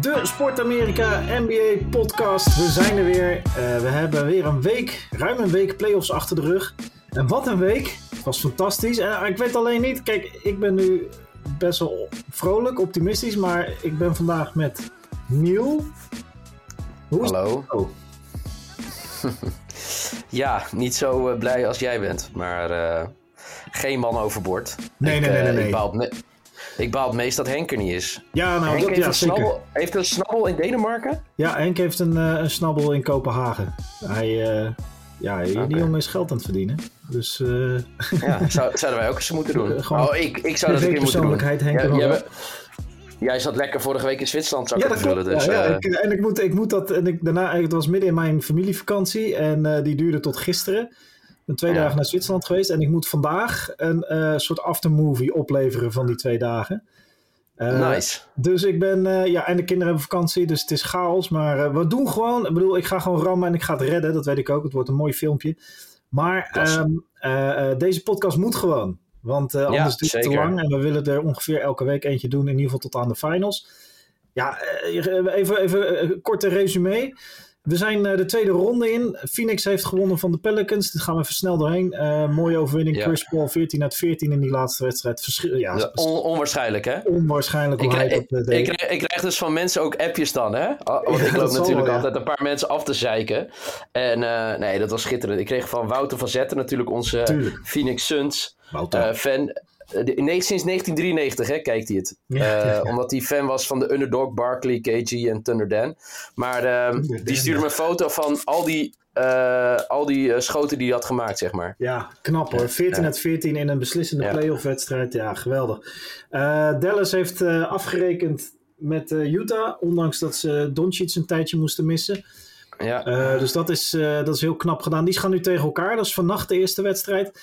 De Sport Amerika NBA podcast. We zijn er weer. Eh, we hebben weer een week, ruim een week playoffs achter de rug. En wat een week. Het was fantastisch. En ik weet alleen niet, kijk, ik ben nu best wel vrolijk, optimistisch, maar ik ben vandaag met Neil. Hoe is Hallo. Oh. ja, niet zo uh, blij als jij bent, maar uh, geen man overboord. Nee, ik, nee, nee, nee. nee. Ik baal, ik baal het meest dat Henk er niet is. Ja, nou, Henk dat, heeft, ja, een zeker. snabbel, heeft een snabbel in Denemarken? Ja, Henk heeft een, uh, een snabbel in Kopenhagen. Hij, ja, die jongen is geld aan het verdienen. Dus, ja, zou, zouden wij ook eens moeten doen. Gewoon oh, ik, ik zou dat een keer moeten doen. persoonlijkheid, Henk. Ja, jij, jij zat lekker vorige week in Zwitserland, zou Ja, ik dat het klopt. willen. Dus, ja, ja. eh, Ik, en ik moet, ik moet dat. En ik, daarna, het was midden in mijn familievakantie en eh, die duurde tot gisteren. Ik ben twee Ja. dagen naar Zwitserland geweest en ik moet vandaag een eh, soort aftermovie opleveren van die twee dagen. Eh, nice. Dus ik ben, eh, ja, en de kinderen hebben vakantie, dus het is chaos. Maar we doen gewoon, ik bedoel, ik ga gewoon rammen en ik ga het redden, dat weet ik ook. Het wordt een mooi filmpje. Maar ehm, eh, eh, deze podcast moet gewoon. Want anders duurt het te lang. En we willen er ongeveer elke week eentje doen, in ieder geval tot aan de finals. Ja, even, even een korte resume. We zijn eh, de tweede ronde in. Phoenix heeft gewonnen van de Pelicans. Daar gaan we even snel doorheen. Eh, mooie overwinning. Ja. Chris Paul 14 uit 14 in die laatste wedstrijd. Verschil, ja, on- onwaarschijnlijk, hè? onwaarschijnlijk Ik, krijg- eh, ik, krijg, ik krijg dus van mensen ook appjes dan, hè? Oh, Want ik loop natuurlijk wel, altijd een paar mensen af te zeiken. En nee, dat was schitterend. Ik kreeg van Wouter van Zetten, natuurlijk onze Tuurlijk. Phoenix Suns fan. Eh, nee, sinds 1993 hè, kijkt hij het. Ja, Eh, ja, ja. Omdat hij fan was van de underdog, Barkley, KG en Thunder Dan. Maar eh, Thunder Dan, die stuurde me een foto van al die, eh, al die schoten die hij had gemaakt, zeg maar. Ja, knap hoor. 14 Ja. uit 14 in een beslissende Ja. playoff wedstrijd. Ja, geweldig. Eh, Dallas heeft afgerekend met Utah, ondanks dat ze Doncic een tijdje moesten missen. Ja, dus dat is, dat is heel knap gedaan. Die gaan nu tegen elkaar. Dat is vannacht de eerste wedstrijd.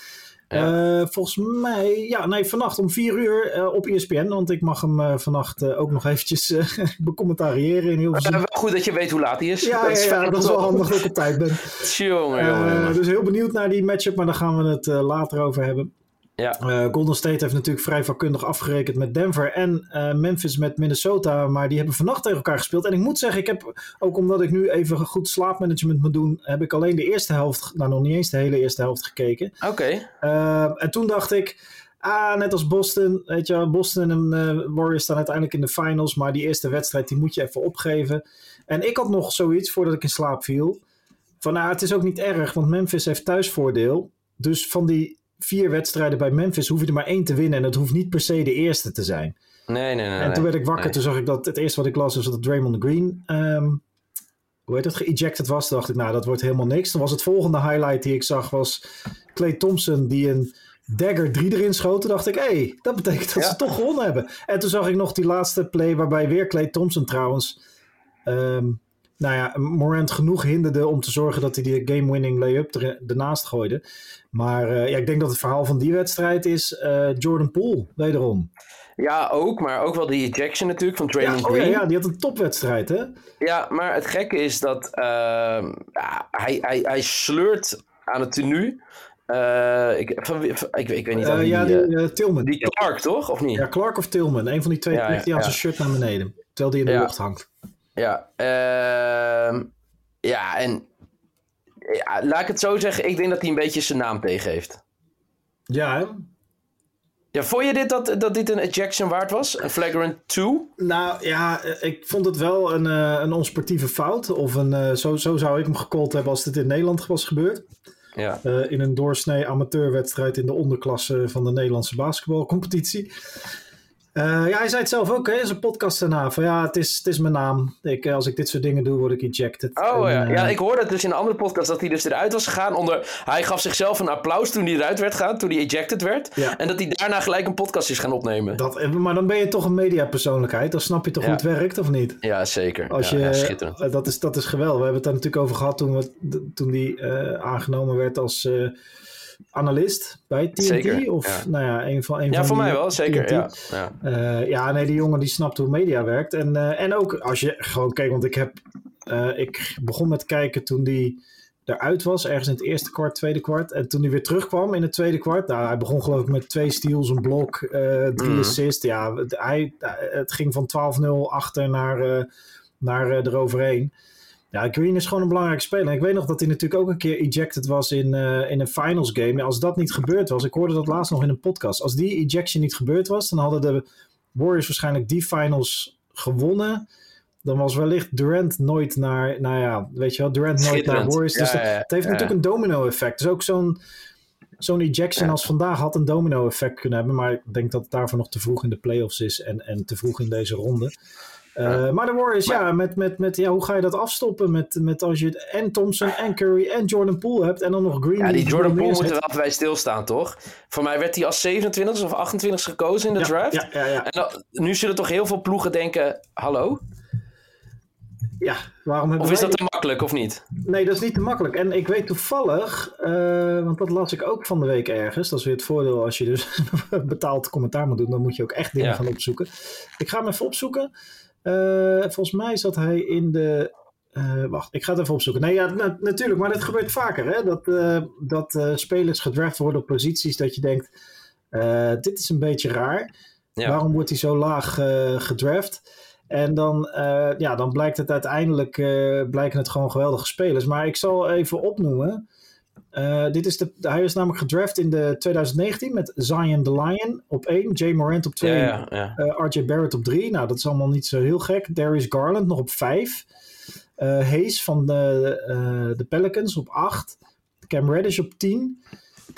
Ja. Eh, volgens mij, ja, nee, vannacht om 4 uur eh, op ESPN. Want ik mag hem eh, vannacht ook nog eventjes becommentariëren in heel veel. wel goed dat je weet hoe laat hij is. Ja, ja, ja, fijn dat is wel handig dat ik op tijd ben. Jongen, dus heel benieuwd naar die matchup, maar daar gaan we het later over hebben. Ja. Eh, Golden State heeft natuurlijk vrij vakkundig afgerekend met Denver en eh, Memphis met Minnesota, maar die hebben vannacht tegen elkaar gespeeld. En ik moet zeggen, ik heb ook omdat ik nu even goed slaapmanagement moet doen, heb ik alleen de eerste helft, nou nog niet eens de hele eerste helft gekeken. Oké. Eh, en toen dacht ik, ah, net als Boston, weet je Boston en Warriors staan uiteindelijk in de finals, maar die eerste wedstrijd die moet je even opgeven. En ik had nog zoiets voordat ik in slaap viel, van nou, het is ook niet erg, want Memphis heeft thuisvoordeel. Dus van die vier wedstrijden bij Memphis hoef je er maar één te winnen en het hoeft niet per se de eerste te zijn. Nee, nee, nee. En toen werd ik wakker, nee. toen zag ik dat het eerste wat ik las was dat Draymond Green, ehm hoe heet het, geëjected was. Toen dacht ik, nou, dat wordt helemaal niks. Toen was het volgende highlight die ik zag, was Clay Thompson die een dagger 3 erin schoot. Toen dacht ik, hé, hey, dat betekent dat Ja. ze toch gewonnen hebben. En toen zag ik nog die laatste play waarbij weer Clay Thompson trouwens, ehm, nou ja, Morant genoeg hinderde om te zorgen dat hij die game-winning layup er, ernaast gooide. Maar eh, ja, ik denk dat het verhaal van die wedstrijd is eh, Jordan Poole, wederom. Ja, ook, maar ook wel die ejection natuurlijk van Ja, Draymond oh ja, Green. ja, Ja, die had een topwedstrijd, hè? maar het gekke is dat ehm, ja, hij, hij, hij sleurt aan het tenue. Eh, ik, van, ik, ik weet niet wie ja, die, Tillman. die Clark, toch? Of niet? Ja, Clark of Tillman. Een van die twee Ja, die ja, aan zijn ja. shirt naar beneden. Terwijl die in de Ja. lucht hangt. Ja, ehm, ja, en ja, laat ik het zo zeggen, ik denk dat hij een beetje zijn naam tegen heeft. Ja, hè? Ja, vond je dit dat, dat dit een ejection waard was? Een flagrant 2? Nou ja, ik vond het wel een, eh, een onsportieve fout. Of een, eh, zo, zo zou ik hem gecallt hebben als dit in Nederland was gebeurd. Ja. Eh, in een doorsnee amateurwedstrijd in de onderklasse van de Nederlandse basketbalcompetitie. Eh, ja, hij zei het zelf ook hè, in zijn podcast daarna. Van ja, het is, het is mijn naam. Ik, eh, als ik dit soort dingen doe, word ik ejected. Oh En, ja. eh, ja, ik hoorde het dus in een andere podcast dat hij dus eruit was gegaan. Onder, hij gaf zichzelf een applaus toen hij eruit werd gegaan, toen hij ejected werd. Ja. En dat hij daarna gelijk een podcast is gaan opnemen. dat, maar dan ben je toch een mediapersoonlijkheid. Dan snap je toch Ja. hoe het werkt, of niet? Ja, zeker. Als ja, je, ja, schitterend. dat, is, dat is geweldig. We hebben het daar natuurlijk over gehad toen, we, toen die aangenomen werd als analist bij TNT. Zeker, Of ja. nou ja, een van, een Ja, van voor die mij wel, zeker. TNT. Ja, ja. Eh, ja, nee, die jongen die snapt hoe media werkt. En, eh, en ook als je gewoon kijkt, want ik heb, eh, ik begon met kijken toen die eruit was, ergens in het eerste kwart, tweede kwart. En toen hij weer terugkwam in het tweede kwart, nou, hij begon geloof ik met twee steals, een blok, drie mm. assists. Ja, hij, het ging van 12-0 achter naar, naar eroverheen. Ja, Green is gewoon een belangrijke speler. En ik weet nog dat hij natuurlijk ook een keer ejected was in, in een finals game. Als dat niet gebeurd was, ik hoorde dat laatst nog in een podcast. Als die ejection niet gebeurd was, dan hadden de Warriors waarschijnlijk die finals gewonnen dan was wellicht Durant nooit naar, nou ja, weet je wel, Durant nooit naar Warriors. Dus het heeft natuurlijk een domino effect. Dus ook zo'n zo'n ejection als vandaag had een domino effect kunnen hebben. Maar ik denk dat het daarvoor nog te vroeg in de playoffs is en, en te vroeg in deze ronde. Uh, maar de Warriors, ja, met, met, met, ja, hoe ga je dat afstoppen? Met, met als je en Thompson en Curry en Jordan Poole hebt en dan nog Green. Ja, die Jordan Poole moet er wel bij stilstaan, toch? Voor mij werd hij als 27 of 28 gekozen in de draft. Ja, ja, ja. En dan, nu zullen toch heel veel ploegen denken: hallo? Ja, waarom hebben Of is dat te makkelijk of niet? Nee, dat is niet te makkelijk. En ik weet toevallig, uh, want dat las ik ook van de week ergens. Dat is weer het voordeel als je dus betaald commentaar moet doen. Dan moet je ook echt dingen gaan opzoeken. Ik ga hem even opzoeken. Uh, volgens mij zat hij in de. Uh, wacht, ik ga het even opzoeken. Nee, ja, na natuurlijk, maar dat gebeurt vaker. Hè? Dat, dat spelers gedraft worden op posities dat je denkt: dit is een beetje raar. Ja. Waarom wordt hij zo laag gedraft? En dan, ja, dan blijkt het uiteindelijk blijken het gewoon geweldige spelers. Maar ik zal even opnoemen. Uh, dit is de, hij is namelijk gedraft in de 2019 met Zion the Lion op 1, Jay Morant op 2, ja, ja, ja. RJ Barrett op 3. Nou, dat is allemaal niet zo heel gek. Darius Garland nog op 5. Hayes van de, de Pelicans op 8. Cam Reddish op 10.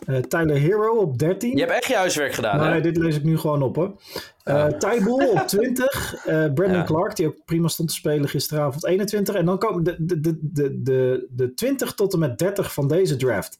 Uh, Tyler Hero op 13. Je hebt echt je huiswerk gedaan, nee, dit lees ik nu gewoon op, hoor. Uh, Ty Bull op 20. Uh, Brandon ja. Clark, die ook prima stond te spelen gisteravond, 21. En dan komen de, de, de, de, de, de 20 tot en met 30 van deze draft.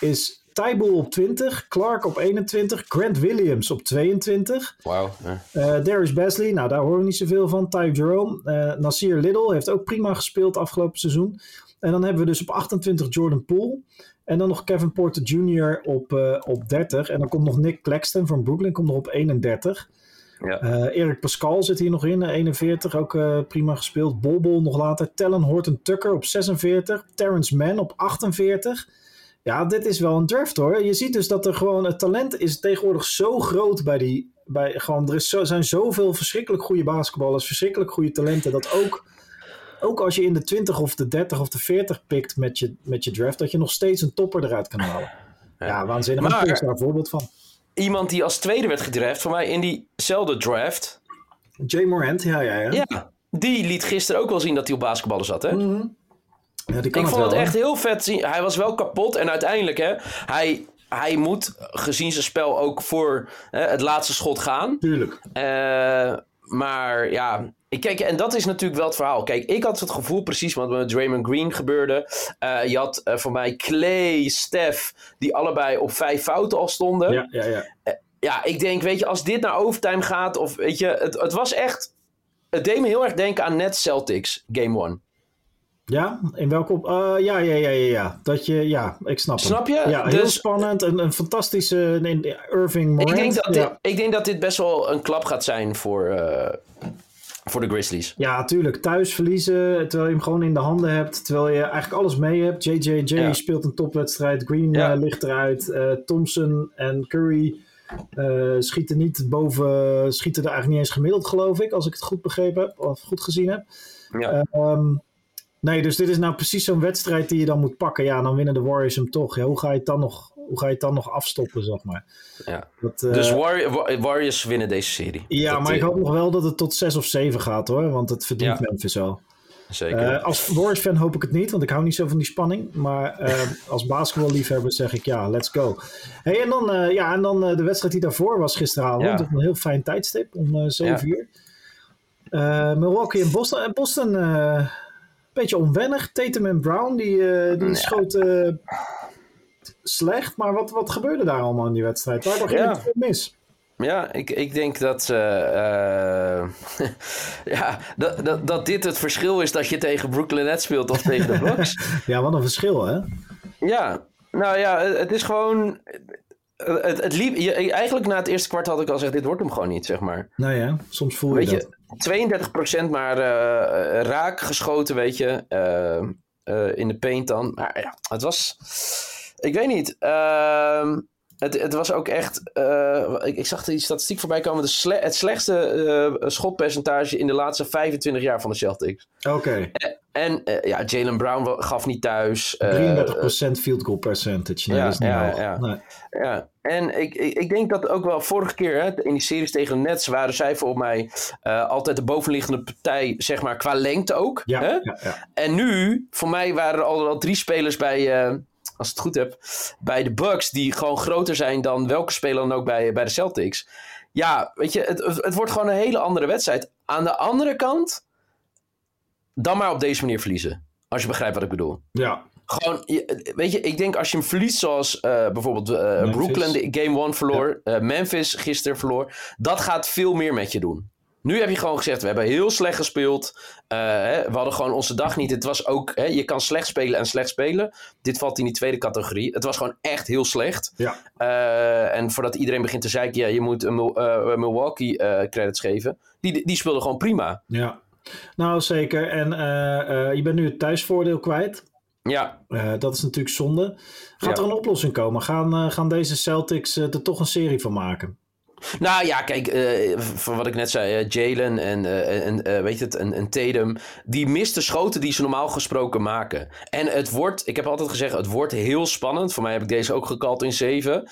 Is Ty Bull op 20, Clark op 21, Grant Williams op 22. Wauw. Ja. Uh, Darius Basley, nou daar horen we niet zoveel van. Ty Jerome. Uh, Nasir Little heeft ook prima gespeeld afgelopen seizoen. En dan hebben we dus op 28 Jordan Poole. En dan nog Kevin Porter Jr. op, uh, op 30. En dan komt nog Nick Claxton van Brooklyn komt nog op 31. Ja. Uh, Erik Pascal zit hier nog in, 41, ook uh, prima gespeeld. Bolbol nog later. Talon Horton Tucker op 46. Terrence Mann op 48. Ja, dit is wel een draft hoor. Je ziet dus dat er gewoon het talent is tegenwoordig zo groot bij die. Bij, gewoon, er is zo, zijn zoveel verschrikkelijk goede basketballers, verschrikkelijk goede talenten. Dat ook ook als je in de 20 of de 30 of de 40 pikt met je, met je draft, dat je nog steeds een topper eruit kan halen. Ja, ja waanzinnig. Maar, is daar een voorbeeld van. Iemand die als tweede werd gedraft, voor mij in diezelfde draft. Jay Morant, ja, ja, ja. Ja, die liet gisteren ook wel zien dat hij op basketballen zat, hè? Mm -hmm. ja, ik vond het, echt heel vet zien. Hij was wel kapot en uiteindelijk, hè, hij, hij moet gezien zijn spel ook voor hè, het laatste schot gaan. Tuurlijk. Uh, maar ja, Kijk, en dat is natuurlijk wel het verhaal. Kijk, ik had het gevoel precies wat met Draymond Green gebeurde. Uh, je had uh, voor mij Clay, Steph, die allebei op vijf fouten al stonden. Ja, ja, ja. Uh, ja, ik denk, weet je, als dit naar overtime gaat, of weet je, het, het was echt. Het deed me heel erg denken aan net Celtics, Game 1. Ja, in welke op? ja, ja, ja, ja, ja. Dat je, ja, ik snap het. Snap je? Ja, heel dus, spannend. Een, een fantastische Irving Morant. Ik denk, dat ja. dit, ik denk dat dit best wel een klap gaat zijn voor, voor de Grizzlies. Ja, tuurlijk. Thuis verliezen, terwijl je hem gewoon in de handen hebt. Terwijl je eigenlijk alles mee hebt. JJJ ja. speelt een topwedstrijd. Green ja. uh, ligt eruit. Uh, Thompson en Curry uh, schieten niet boven... Schieten er eigenlijk niet eens gemiddeld, geloof ik. Als ik het goed begrepen heb. Of goed gezien heb. Ja. Um, nee, dus dit is nou precies zo'n wedstrijd die je dan moet pakken. Ja, dan winnen de Warriors hem toch. Ja, hoe ga je het dan nog hoe ga je het dan nog afstoppen, zeg maar. Ja. Dat, uh, dus Warrior, Warriors winnen deze serie. Ja, dat, maar ik hoop nog wel dat het tot 6 of 7 gaat hoor, want het verdient ja. Memphis wel. Zeker. Uh, als Warriors-fan hoop ik het niet, want ik hou niet zo van die spanning. Maar uh, als basketballiefhebber zeg ik ja, let's go. Hey, en dan, ja, en dan de wedstrijd die daarvoor was gisteravond. Ja. Op een heel fijn tijdstip, om 7 uur. Milwaukee en Boston. Boston, beetje onwennig. Tatum en Brown, die, die ja. schoten slecht. Maar wat, wat gebeurde daar allemaal in die wedstrijd? Waar ging ja. het mis? Ja, ik, ik denk dat, uh, ja, dat, dat, dat dit het verschil is dat je tegen Brooklyn Nets speelt of tegen de Bucks. ja, wat een verschil, hè? Ja, nou ja, het is gewoon... Het, het liep, je, eigenlijk na het eerste kwart had ik al gezegd, dit wordt hem gewoon niet, zeg maar. Nou ja, soms voel je weet dat. Je, 32% maar uh, raak geschoten, weet je. Uh, in de paint dan. Maar ja, het was... Ik weet niet. Het, het was ook echt. Uh, ik, ik, zag die statistiek voorbij komen. De sle het slechtste uh, schotpercentage in de laatste 25 jaar van de Celtics. Oké. En, en uh, ja, Jalen Brown gaf niet thuis. 33% field goal percentage. Nee, ja, dat is niet ja, ja. Nee. ja. En ik, ik, ik, denk dat ook wel vorige keer hè, in die series tegen de Nets waren zij voor mij altijd de bovenliggende partij, zeg maar, qua lengte ook. Ja, hè? ja, ja. En nu, voor mij waren er al, al drie spelers bij als ik het goed heb, bij de Bucks, die gewoon groter zijn dan welke speler dan ook bij, bij de Celtics. Ja, weet je, het, het wordt gewoon een hele andere wedstrijd. Aan de andere kant, dan maar op deze manier verliezen. Als je begrijpt wat ik bedoel. Ja. Gewoon, weet je, ik denk als je hem verliest zoals uh, bijvoorbeeld uh, Brooklyn de Game 1 verloor, ja. uh, Memphis gisteren verloor, dat gaat veel meer met je doen. Nu heb je gewoon gezegd, we hebben heel slecht gespeeld. Uh, hè, we hadden gewoon onze dag niet. Het was ook, hè, je kan slecht spelen en slecht spelen. Dit valt in die tweede categorie. Het was gewoon echt heel slecht. Ja. Uh, en voordat iedereen begint te zeiken, ja, je moet uh, Milwaukee credits geven. Die, die speelde gewoon prima. Ja, nou zeker. En je bent nu het thuisvoordeel kwijt. Ja. dat is natuurlijk zonde. Gaat ja. er een oplossing komen? Gaan, gaan deze Celtics er toch een serie van maken? Nou ja, kijk, uh, van wat ik net zei, uh, Jalen en, uh, en weet je het, en, en Tatum, die misten schoten die ze normaal gesproken maken. En het wordt, ik heb altijd gezegd, het wordt heel spannend. Voor mij heb ik deze ook gekald in 7.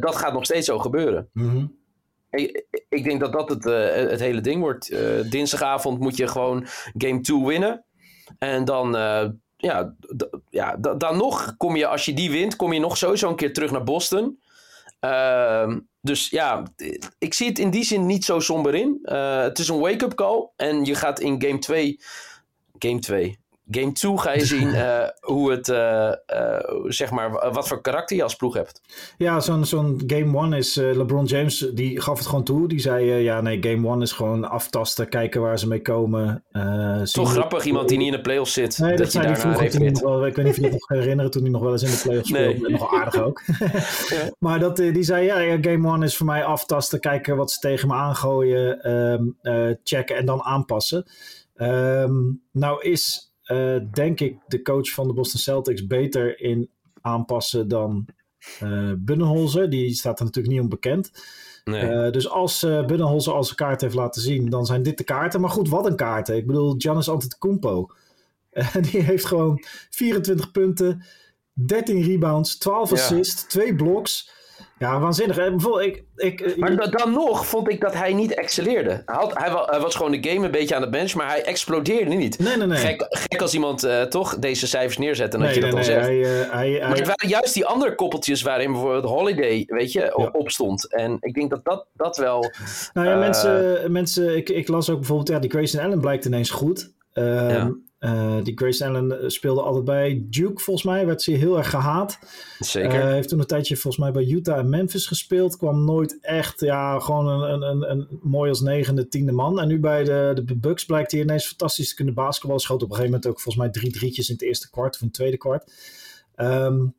dat gaat nog steeds zo gebeuren. Mm -hmm. ik, ik, denk dat dat het, het hele ding wordt. dinsdagavond moet je gewoon game 2 winnen. En dan ja, ja, dan nog kom je, als je die wint, kom je nog sowieso een keer terug naar Boston. Uh, dus ja, ik zie het in die zin niet zo somber in. Uh, het is een wake-up call. En je gaat in game 2. Game 2. Game 2 ga je zien uh, hoe het, uh, zeg maar, wat voor karakter je als ploeg hebt. Ja, zo'n zo'n game 1 is LeBron James, die gaf het gewoon toe. Die zei, ja nee, game 1 is gewoon aftasten, kijken waar ze mee komen. Toch grappig, iemand die niet in de playoffs zit. Nee, dat, dat je hij vroeger nog wel, ik weet niet of je dat nog herinneren, toen hij nog wel eens in de playoffs speelde. Nee. Nog aardig ook. ja. Maar dat, die zei, ja, ja, game 1 is voor mij aftasten, kijken wat ze tegen me aangooien, um, checken en dan aanpassen. Um, nou is uh, denk ik de coach van de Boston Celtics beter in aanpassen dan uh, Budenholzer. Die staat er natuurlijk niet onbekend. Nee. Uh, dus als uh, Budenholzer als een kaart heeft laten zien, dan zijn dit de kaarten. Maar goed, wat een kaarten. Ik bedoel, Giannis Antetokounmpo. die heeft gewoon 24 punten, 13 rebounds, 12 assists, ja. 2 blocks. Ja, waanzinnig. Bijvoorbeeld, ik, ik, maar ik... dan nog vond ik dat hij niet excelleerde. Hij, had, hij, hij, was gewoon de game een beetje aan de bench, maar hij explodeerde niet. Nee, nee, nee. Gek, gek als iemand uh, toch deze cijfers neerzet en dat nee, je dat nee, dan nee, zegt. Hij, uh, hij, maar het waren juist die andere koppeltjes waarin bijvoorbeeld Holiday, weet je, ja. op stond. En ik denk dat dat, dat wel... Nou ja, uh, mensen, mensen ik, ik las ook bijvoorbeeld, ja, die Grayson Allen blijkt ineens goed. ja. Uh, die Grace Allen speelde altijd bij Duke, volgens mij. Werd ze heel erg gehaat. Zeker. Uh, heeft toen een tijdje volgens mij bij Utah en Memphis gespeeld. Kwam nooit echt, ja, gewoon een, een, een, een mooi als negende, tiende man. En nu bij de, de Bucks blijkt hij ineens fantastisch te kunnen basketballen. Schoot op een gegeven moment ook volgens mij drie drietjes in het eerste kwart of in het tweede kwart. Um,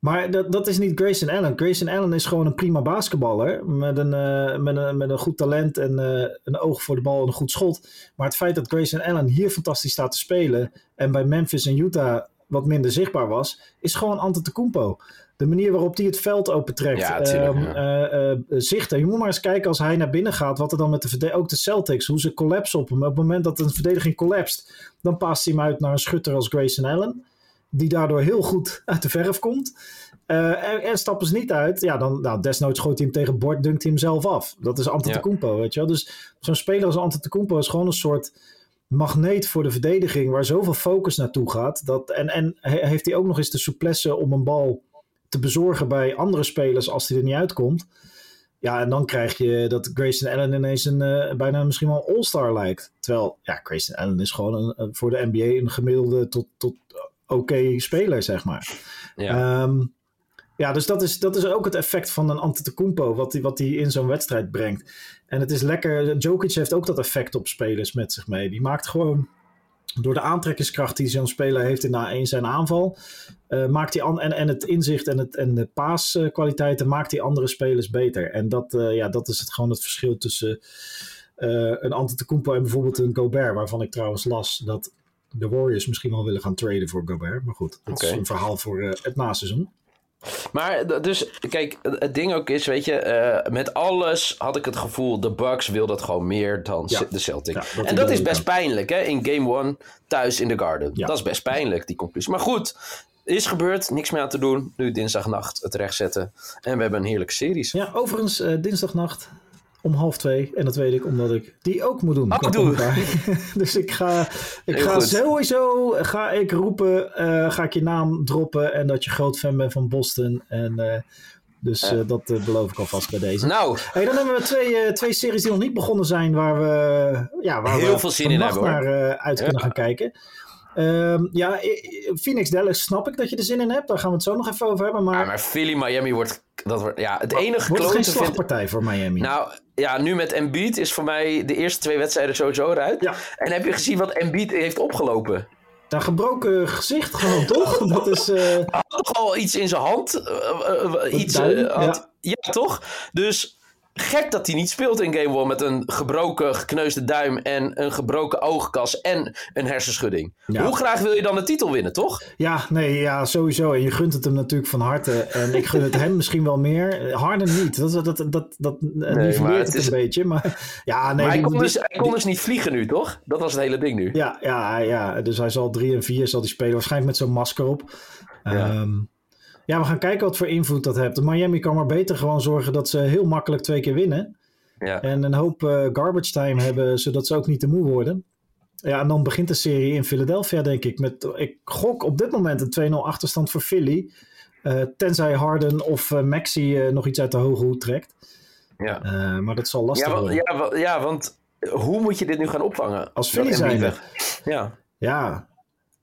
maar dat, dat is niet Grayson Allen. Grayson Allen is gewoon een prima basketballer. Met een, uh, met een, met een goed talent en uh, een oog voor de bal en een goed schot. Maar het feit dat Grayson Allen hier fantastisch staat te spelen. En bij Memphis en Utah wat minder zichtbaar was. Is gewoon Antetokounmpo. De manier waarop hij het veld opentrekt. Ja, tuurlijk, um, ja. uh, zichten. Je moet maar eens kijken als hij naar binnen gaat. Wat er dan met de verdediging. Ook de Celtics. Hoe ze collapsen op hem. Op het moment dat een verdediging collapst. Dan past hij hem uit naar een schutter als Grayson Allen die daardoor heel goed uit de verf komt. Uh, en, en, stappen ze niet uit, ja, dan nou, desnoods gooit hij hem tegen bord, dunkt hij hem zelf af. Dat is Antetokounmpo, ja. weet je wel. Dus zo'n speler als Antetokounmpo is gewoon een soort magneet voor de verdediging, waar zoveel focus naartoe gaat. Dat, en, en heeft hij ook nog eens de souplesse om een bal te bezorgen bij andere spelers als hij er niet uitkomt. Ja, en dan krijg je dat Grayson Allen ineens een, uh, bijna misschien wel een all-star lijkt. Terwijl, ja, Grayson Allen is gewoon een, een, voor de NBA een gemiddelde tot, tot oké okay speler, zeg maar. Ja, um, ja dus dat is, dat is ook het effect van een Antetokounmpo, wat hij wat die in zo'n wedstrijd brengt. En het is lekker, Jokic heeft ook dat effect op spelers met zich mee. Die maakt gewoon, door de aantrekkingskracht die zo'n speler heeft in, in zijn aanval, uh, maakt hij en, en het inzicht en, het, en de paaskwaliteiten, maakt hij andere spelers beter. En dat, uh, ja, dat is het, gewoon het verschil tussen uh, een Antetokounmpo en bijvoorbeeld een Gobert, waarvan ik trouwens las dat de Warriors misschien wel willen gaan traden voor Gobert. Maar goed, dat is een verhaal voor eh, het naseizoen. Maar dus, kijk, het ding ook is, weet je, eh, met alles had ik het gevoel, de Bucks wil dat gewoon meer dan Ja. de Celtic. Ja, dat en dat is best pijnlijk, hè, in game one, thuis in de Garden. Ja. Dat is best pijnlijk, die conclusie. Maar goed, is gebeurd, niks meer aan te doen. Nu dinsdagnacht het rechtzetten. En we hebben een heerlijke series. Ja, overigens eh, dinsdagnacht om half twee. En dat weet ik omdat ik die ook moet doen. Commentaar. dus ik ga, ik Heel ga goed. sowieso ga ik roepen, eh, ga ik je naam droppen. En dat je groot fan bent van Boston. En eh, dus eh, dat beloof ik alvast bij deze. Nou, Hey, dan hebben we twee, twee series die nog niet begonnen zijn, waar we, ja, waar Heel we veel zin in hebben, naar uit Ja. kunnen gaan kijken. Ehm, ja, Phoenix Dallas snap ik dat je er zin in hebt. Daar gaan we het zo nog even over hebben. Maar, ja, maar Philly, Miami wordt, dat wordt, ja, het enige wordt het geen klote vind slagpartij voor Miami? Nou, ja, nu met Embiid is voor mij de eerste twee wedstrijden sowieso eruit. Ja. En heb je gezien wat Embiid heeft opgelopen? Daar gebroken gezicht gewoon, toch? Dat is... eh, Hij had toch al iets in zijn hand? eh, eh, eh, iets, eh, had- ja. toch? Dus gek dat hij niet speelt in Game 1 met een gebroken, gekneusde duim en een gebroken oogkas en een hersenschudding. Ja. Hoe graag wil je dan de titel winnen, toch? ja, nee, ja, sowieso. En je gunt het hem natuurlijk van harte. En ik gun het hem misschien wel meer. Harden niet. Dat, dat, dat, dat, dat maar nivelleert het het is- een beetje. Maar ja, nee. maar hij die- kon, die- dus, hij kon dus niet vliegen nu, toch? Dat was het hele ding nu. Ja, ja, ja, dus hij zal 3 en 4 zal die spelen. Waarschijnlijk met zo'n masker op. Ja. Ja. Ja, we gaan kijken wat voor invloed dat heeft. Miami kan maar beter gewoon zorgen dat ze heel makkelijk twee keer winnen. Ja. En een hoop eh, garbage time hebben, zodat ze ook niet te moe worden. Ja, en dan begint de serie in Philadelphia, denk ik. Met, ik gok op dit moment een 2-0 achterstand voor Philly. Eh, tenzij Harden of eh, Maxi nog iets uit de hoge hoed trekt. Ja. Maar dat zal lastig Ja, worden. ja, ja, want hoe moet je dit nu gaan opvangen? Als Philly weg- Ja. Ja.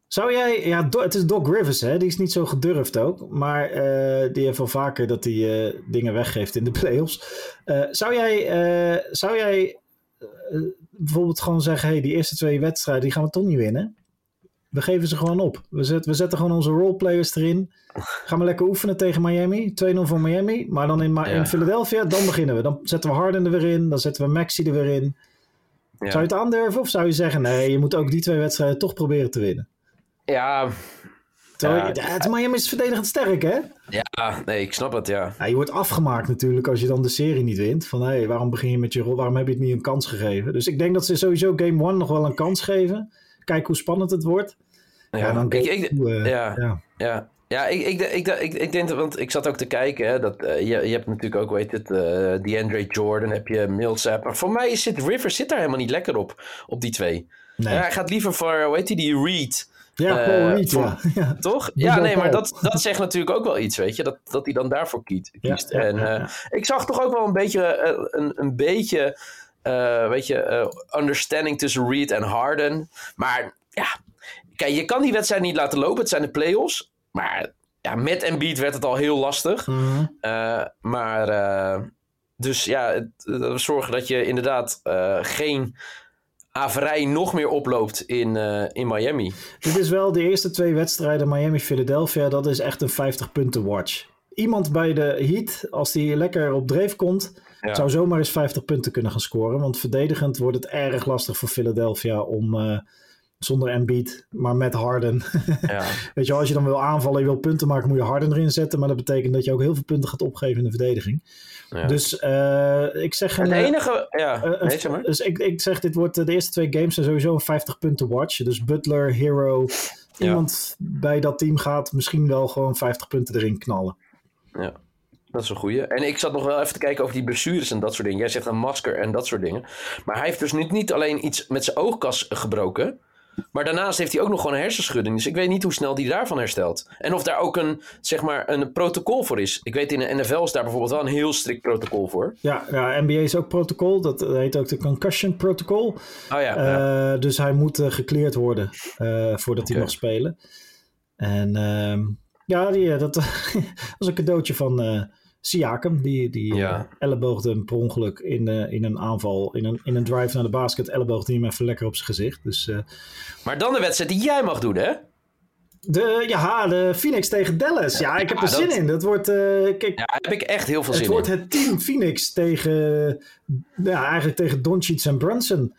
Zou jij, ja, het is Doc Rivers, hè? Die is niet zo gedurfd ook. Maar eh, die heeft wel vaker dat hij eh, dingen weggeeft in de playoffs. Eh zou jij, zou jij bijvoorbeeld gewoon zeggen: hey, die eerste twee wedstrijden die gaan we toch niet winnen? We geven ze gewoon op. We, zet, we zetten gewoon onze roleplayers erin. Gaan we lekker oefenen tegen Miami. 2-0 voor Miami. Maar dan in, Ma- Ja. in Philadelphia, dan beginnen we. Dan zetten we Harden er weer in. Dan zetten we Maxi er weer in. Ja. Zou je het aandurven? Of zou je zeggen: nee, je moet ook die twee wedstrijden toch proberen te winnen? Ja, Terwijl, Ja, ja, het Miami is verdedigend sterk, hè? ja, nee, ik snap het, ja. Ja, je wordt afgemaakt natuurlijk als je dan de serie niet wint. Van hé, waarom begin je met je rol? Waarom heb je het niet een kans gegeven? Dus ik denk dat ze sowieso Game 1 nog wel een kans geven. Kijk hoe spannend het wordt. Ja, dan ik, ik, two, eh, ja. ja. Ja, ja ik, ik, ik, ik, ik denk dat, want ik zat ook te kijken, hè, dat, eh, je, je hebt natuurlijk ook, weet het, eh DeAndre Jordan, heb je Millsap. Maar voor mij zit Rivers zit daar helemaal niet lekker op, op die twee. Nee. Ja, hij gaat liever voor, heet die, die Reed, Ja, Paul Reed, voor- ja. ja. toch? Ja, nee, maar dat, dat zegt natuurlijk ook wel iets, weet je, dat, dat hij dan daarvoor kiet, kiest. ja, en eh, ik zag toch ook wel een beetje, eh, een, een beetje, eh, weet je, understanding tussen Reed en Harden. Maar ja, kijk, je kan die wedstrijd niet laten lopen, het zijn de playoffs. Maar ja, met Embiid werd het al heel lastig. Mhm. Maar dus ja, het, zorgen dat je inderdaad geen averij nog meer oploopt in, eh, in Miami. Dit is wel de eerste twee wedstrijden Miami-Philadelphia. Dat is echt een 50 punten watch. Iemand bij de Heat, als die lekker op dreef komt, Ja. zou zomaar eens 50 punten kunnen gaan scoren. Want verdedigend wordt het erg lastig voor Philadelphia om eh, zonder Embiid, maar met Harden. Ja. Weet je, als je dan wil aanvallen, je wil punten maken, moet je Harden erin zetten. Maar dat betekent dat je ook heel veel punten gaat opgeven in de verdediging. Ja. Dus eh, ik zeg een. het eh, enige, ja, eh, een- nee, zeg maar. Dus ik, ik zeg, dit wordt eh, de eerste twee games zijn sowieso een 50 punten watch. Dus Butler, Hero, iemand bij dat team gaat misschien wel gewoon 50 punten erin knallen. Ja, dat is een goeie. En ik zat nog wel even te kijken over die blessures en dat soort dingen. Jij zegt een masker en dat soort dingen. Maar hij heeft dus niet, niet alleen iets met zijn oogkas gebroken. Maar daarnaast heeft hij ook nog gewoon een hersenschudding. Dus ik weet niet hoe snel die daarvan herstelt. En of daar ook een, zeg maar, een protocol voor is. Ik weet in de NFL is daar bijvoorbeeld wel een heel strikt protocol voor. Ja, ja NBA is ook protocol. Dat heet ook de concussion protocol. Oh ja, ja. Eh, dus hij moet eh, gekleerd worden eh, voordat hij mag spelen. En ehm, ja, die, dat was een cadeautje van Siakam. Die, die eh, Ja. elleboogde hem per ongeluk in, eh, in een aanval, in een, in een drive naar de basket. Elleboogde hij hem even lekker op zijn gezicht. Dus eh, Maar dan de wedstrijd die jij mag doen, hè? de, ja, de Phoenix tegen Dallas. Ja, ik heb Ja, er zin dat- in. Dat wordt, kijk, Ja, daar heb ik echt heel veel het zin wordt in. het team Phoenix tegen, ja, eigenlijk tegen Doncic en Brunson.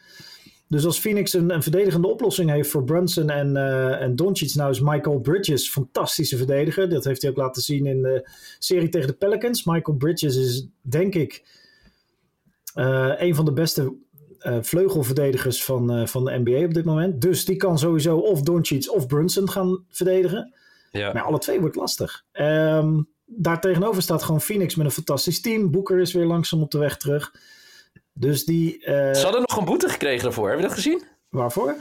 Dus als Phoenix een, een verdedigende oplossing heeft voor Brunson en, uh, en Doncic, nou is Michael Bridges fantastische verdediger. Dat heeft hij ook laten zien in de serie tegen de Pelicans. Michael Bridges is denk ik uh, een van de beste uh, vleugelverdedigers van, van de NBA op dit moment. Dus die kan sowieso of Doncic of Brunson gaan verdedigen. Ja. Maar alle twee wordt lastig. Um, daartegenover staat gewoon Phoenix met een fantastisch team. Booker is weer langzaam op de weg terug. Dus die... Uh... Ze hadden nog een boete gekregen daarvoor. Heb je dat gezien? Waarvoor?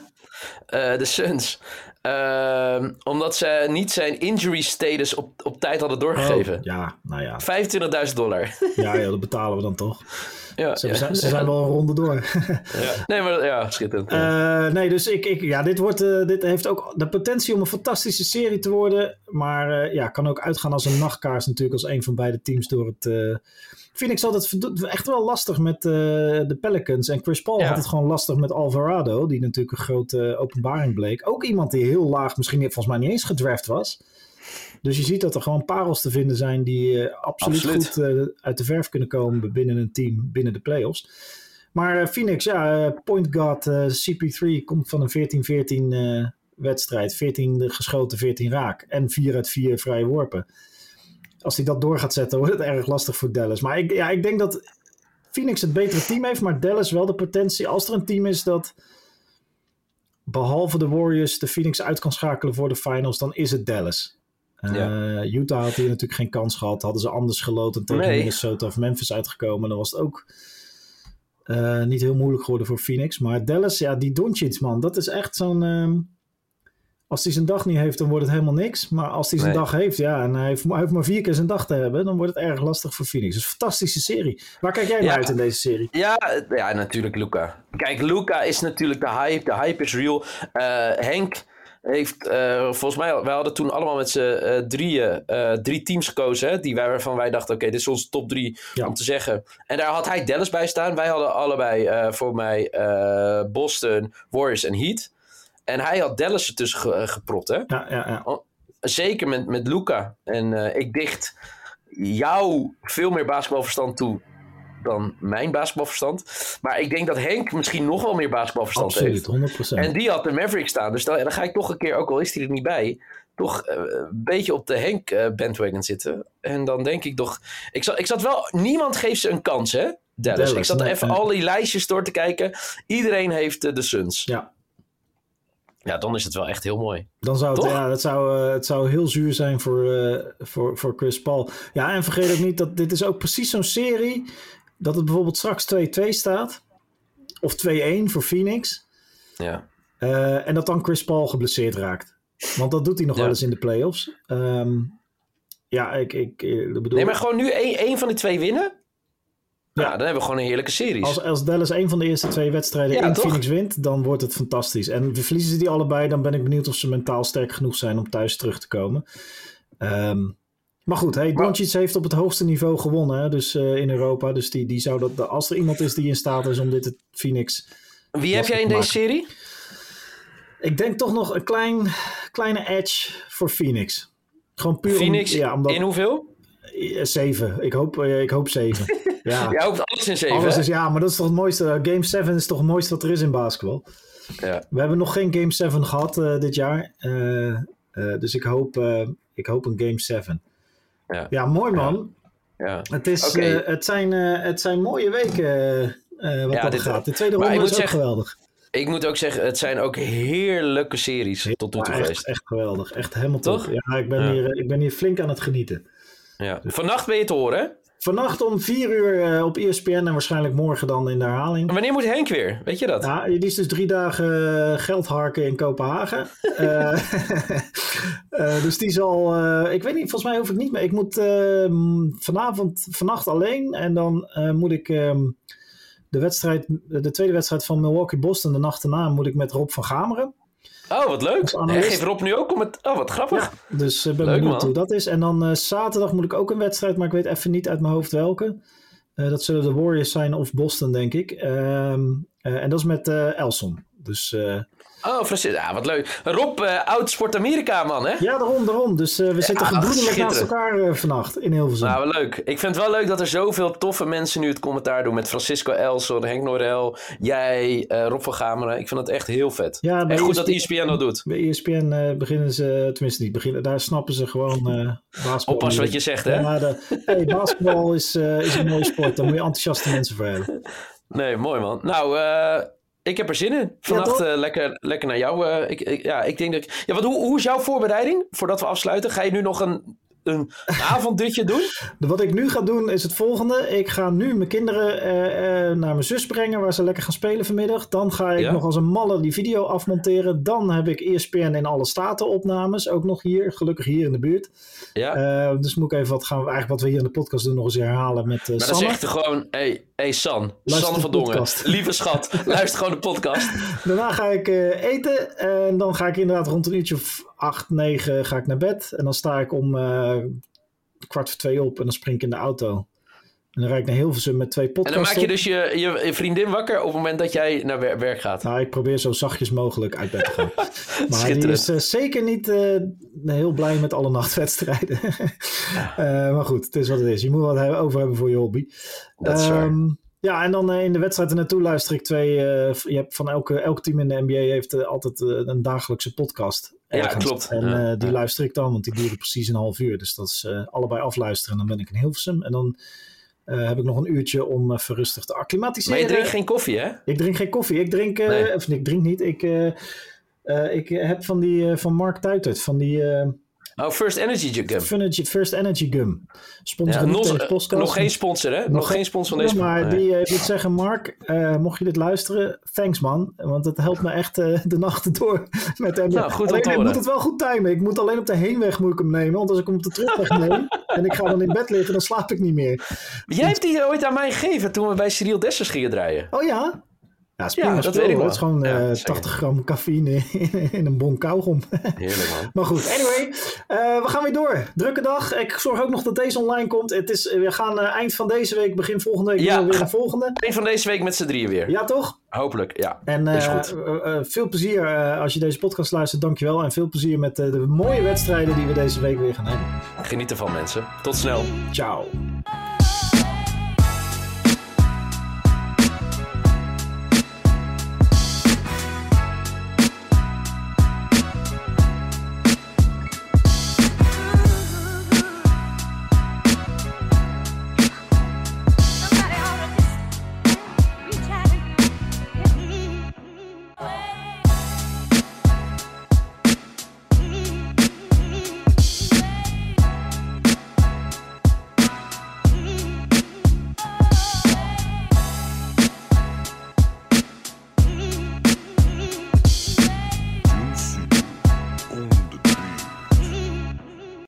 Uh, de Suns. Uh, omdat ze niet zijn injury status op, op tijd hadden doorgegeven. Oh, ja, nou ja. 25.000 dollar. ja, ja, dat betalen we dan toch. Ja, ze, ja. Zijn, ze zijn wel een ronde door. ja. Nee, maar ja, schitterend. Uh, nee, dus ik, ik, ja, dit, wordt, uh, dit heeft ook de potentie om een fantastische serie te worden. Maar uh, ja, kan ook uitgaan als een nachtkaars natuurlijk als een van beide teams door het Phoenix had het echt wel lastig met de Pelicans. En Chris Paul had het gewoon lastig met Alvarado, die natuurlijk een grote openbaring bleek. Ook iemand die heel laag, misschien volgens mij niet eens gedraft was. Dus je ziet dat er gewoon parels te vinden zijn die uh, absoluut, absoluut, goed uh, uit de verf kunnen komen binnen een team, binnen de playoffs. Maar Phoenix, ja, point guard CP3 komt van een 14-14 wedstrijd. 14 geschoten, 14 raak. En 4 uit 4 vrije worpen als hij dat door gaat zetten, wordt het erg lastig voor Dallas. Maar ik, ja, ik denk dat Phoenix het betere team heeft, maar Dallas wel de potentie. Als er een team is dat behalve de Warriors de Phoenix uit kan schakelen voor de finals, dan is het Dallas. Uh, Utah had hier natuurlijk geen kans gehad. Hadden ze anders geloten tegen nee. Minnesota of Memphis uitgekomen, dan was het ook uh, niet heel moeilijk geworden voor Phoenix. Maar Dallas, ja, die Doncic man, dat is echt zo'n... Uh, als hij zijn dag niet heeft, dan wordt het helemaal niks. Maar als hij zijn nee. dag heeft, ja, en hij heeft, hij heeft, maar vier keer zijn dag te hebben, dan wordt het erg lastig voor Phoenix. Dus een fantastische serie. Waar kijk jij naar uit in deze serie? Ja, ja natuurlijk Luca. Kijk, Luca is natuurlijk de hype. De hype is real. Uh, Henk heeft, uh, volgens mij, wij hadden toen allemaal met z'n uh, drieën drie teams gekozen. Hè, die wij, waarvan wij dachten, oké, okay, dit is onze top drie ja. om te zeggen. En daar had hij Dallas bij staan. Wij hadden allebei voor mij Boston, Warriors en Heat. En hij had Dallas ertussen ge, uh, geprot, hè? Ja, ja, ja. Zeker met, met Luca. En uh, ik dicht jou veel meer basketbalverstand toe dan mijn basketbalverstand. Maar ik denk dat Henk misschien nog wel meer basketbalverstand Absoluut, heeft. 100%. En die had de Maverick staan. Dus dan, dan ga ik toch een keer, ook al is hij er niet bij, toch uh, een beetje op de Henk bandwagon zitten. En dan denk ik toch... Ik zat, ik zat wel... Niemand geeft ze een kans, hè? Dallas. Dallas ik zat nee, even nee. al die lijstjes door te kijken. Iedereen heeft de Suns. Ja. Ja, dan is het wel echt heel mooi. Dan zou het, ja, het, zou, uh, het zou heel zuur zijn voor, uh, voor, voor Chris Paul. Ja, en vergeet ook niet dat dit is ook precies zo'n serie... dat het bijvoorbeeld straks 2-2 staat. Of 2-1 voor Phoenix. Ja. Uh, en dat dan Chris Paul geblesseerd raakt. Want dat doet hij nog ja. wel eens in de playoffs. Um, ja, ik, ik, ik bedoel... Nee, maar gewoon nu één, één van de twee winnen... Ja, dan hebben we gewoon een heerlijke serie. Als, als Dallas een van de eerste twee wedstrijden ja, in toch? Phoenix wint, dan wordt het fantastisch. En verliezen ze die allebei, dan ben ik benieuwd of ze mentaal sterk genoeg zijn om thuis terug te komen. Um, maar goed, hey, Doncic heeft op het hoogste niveau gewonnen hè, dus, uh, in Europa. Dus die, die zou dat, als er iemand is die in staat is om dit het Phoenix... Wie heb jij in deze serie? Ik denk toch nog een klein, kleine edge voor Phoenix. Gewoon puur Phoenix om, ja, omdat, in hoeveel? Zeven. Ik hoop, uh, ik hoop zeven. Ja. Jij hoopt alles in 7. Alles is, ja, maar dat is toch het mooiste. Game 7 is toch het mooiste wat er is in basketbal. Ja. We hebben nog geen Game 7 gehad uh, dit jaar. Uh, uh, dus ik hoop, ik hoop een Game 7. Ja, ja mooi man. Ja. Het, is, okay. het, zijn, het zijn mooie weken wat dat dit, gaat. De tweede ronde is ook zeggen, geweldig. Ik moet ook zeggen, het zijn ook heerlijke series tot nu toe geweest. Echt, echt geweldig. Echt helemaal toch? Top. Ja, ik ben. Hier, ik ben hier flink aan het genieten. Ja. Vannacht ben je te horen? Vannacht om 4 uur uh, op ESPN en waarschijnlijk morgen dan in de herhaling. Wanneer moet Henk weer? Weet je dat? Ja, die is dus drie dagen geld harken in Kopenhagen. uh, uh, dus die zal, ik weet niet, volgens mij hoef ik niet meer. Ik moet vanavond, vannacht alleen en dan moet ik um, de wedstrijd, de tweede wedstrijd van Milwaukee-Boston, de nacht erna, moet ik met Rob van Gameren. Oh, wat leuk. En geeft Rob nu ook om het... Oh, wat grappig. Ja, dus ik uh, ben leuk, benieuwd man. hoe dat is. En dan uh, zaterdag moet ik ook een wedstrijd, maar ik weet even niet uit mijn hoofd welke. Uh, dat zullen de Warriors zijn of Boston, denk ik. Um, en dat is met Elson. Dus Oh, Francisco. Ja, wat leuk. Rob, uh, oud Sport Amerika, man, hè? Ja, daarom, daarom. Dus uh, we zitten ja, gebroedelijk naast elkaar uh, vannacht in Hilversum. Nou, leuk. Ik vind het wel leuk dat er zoveel toffe mensen nu het commentaar doen. Met Francisco Elson, Henk Norel, jij, Rob van Gameren. Ik vind het echt heel vet. Ja, en goed ESPN, dat ESPN dat doet. Bij ESPN beginnen ze, tenminste niet beginnen, daar snappen ze gewoon basketbal. Oppas wat je zegt, hè? Ja, de, hey, basketbal is, is een mooie sport. Daar moet je enthousiaste mensen voor hebben. Nee, mooi man. Nou, ik heb er zin in. Vannacht uh, lekker, lekker naar jou. Uh, ik, ja, ik denk dat ik... Ja, wat, hoe, hoe is jouw voorbereiding voordat we afsluiten? Ga je nu nog een een avonddutje doen? Wat ik nu ga doen is het volgende. Ik ga nu mijn kinderen uh, naar mijn zus brengen, waar ze lekker gaan spelen vanmiddag. Dan ga ik nog als een malle die video afmonteren. Dan heb ik ESPN in alle staten opnames, ook nog hier, gelukkig hier in de buurt. Ja. Dus moet ik even wat gaan we eigenlijk wat we hier in de podcast doen nog eens herhalen met Maar dan zegt er gewoon, hey, hey San, luister San van Dongen, lieve schat, luister gewoon de podcast. Daarna ga ik eten en dan ga ik inderdaad rond een uurtje of acht, negen ga ik naar bed. En dan sta ik om uh, kwart voor twee op en dan spring ik in de auto. En dan rijd ik naar Hilversum met twee podcasts En dan maak je dus je, je, vriendin wakker op het moment dat jij naar werk gaat? Nou, ik probeer zo zachtjes mogelijk uit bed te gaan. maar die is uh, zeker niet uh, heel blij met alle nachtwedstrijden. maar goed, het is wat het is. Je moet wat over hebben voor je hobby. Dat is um, ja, en dan in de wedstrijd ernaartoe luister ik twee. Je hebt van elke, elk team in de NBA heeft altijd een dagelijkse podcast. Ja, klopt. En ja, die luister ik dan, want die duren precies een half uur. Dus dat is allebei afluisteren. En dan ben ik in Hilversum. En dan heb ik nog een uurtje om verrustig te acclimatiseren. Maar je drinkt geen koffie, hè? Ik drink geen koffie. Ik drink, nee. of ik drink niet. Ik, ik heb van die van Mark Tuitert, van die Oh, First Energy Gum. First Energy Gum. Sponsor ja, nog, nog geen sponsor, hè? Nog, nog geen sponsor van deze Maar die uh, wil zeggen, Mark, uh, mocht je dit luisteren, thanks man. Want het helpt me echt uh, de nachten door met hem. Nou, goed alleen, ik moet het wel goed timen. Ik moet alleen op de heenweg moet ik hem nemen. Want als ik hem op de terugweg neem en ik ga dan in bed liggen, dan slaap ik niet meer. Jij hebt die ooit aan mij gegeven toen we bij Cyril Dessers gingen draaien. Oh ja? Ja, ja dat weet ik wel. Het is gewoon ja, uh, 80 gram cafeïne in, in een bon kauwgom. Heerlijk man. maar goed, anyway. Uh, we gaan weer door. Drukke dag. Ik zorg ook nog dat deze online komt. Het is, we gaan uh, eind van deze week, begin volgende week ja, weer een volgende. Eind van deze week met z'n drieën weer. Ja, toch? Hopelijk, ja. En is goed. veel plezier als je deze podcast luistert. Dankjewel. En veel plezier met de mooie wedstrijden die we deze week weer gaan hebben. Geniet ervan mensen. Tot snel. Ciao.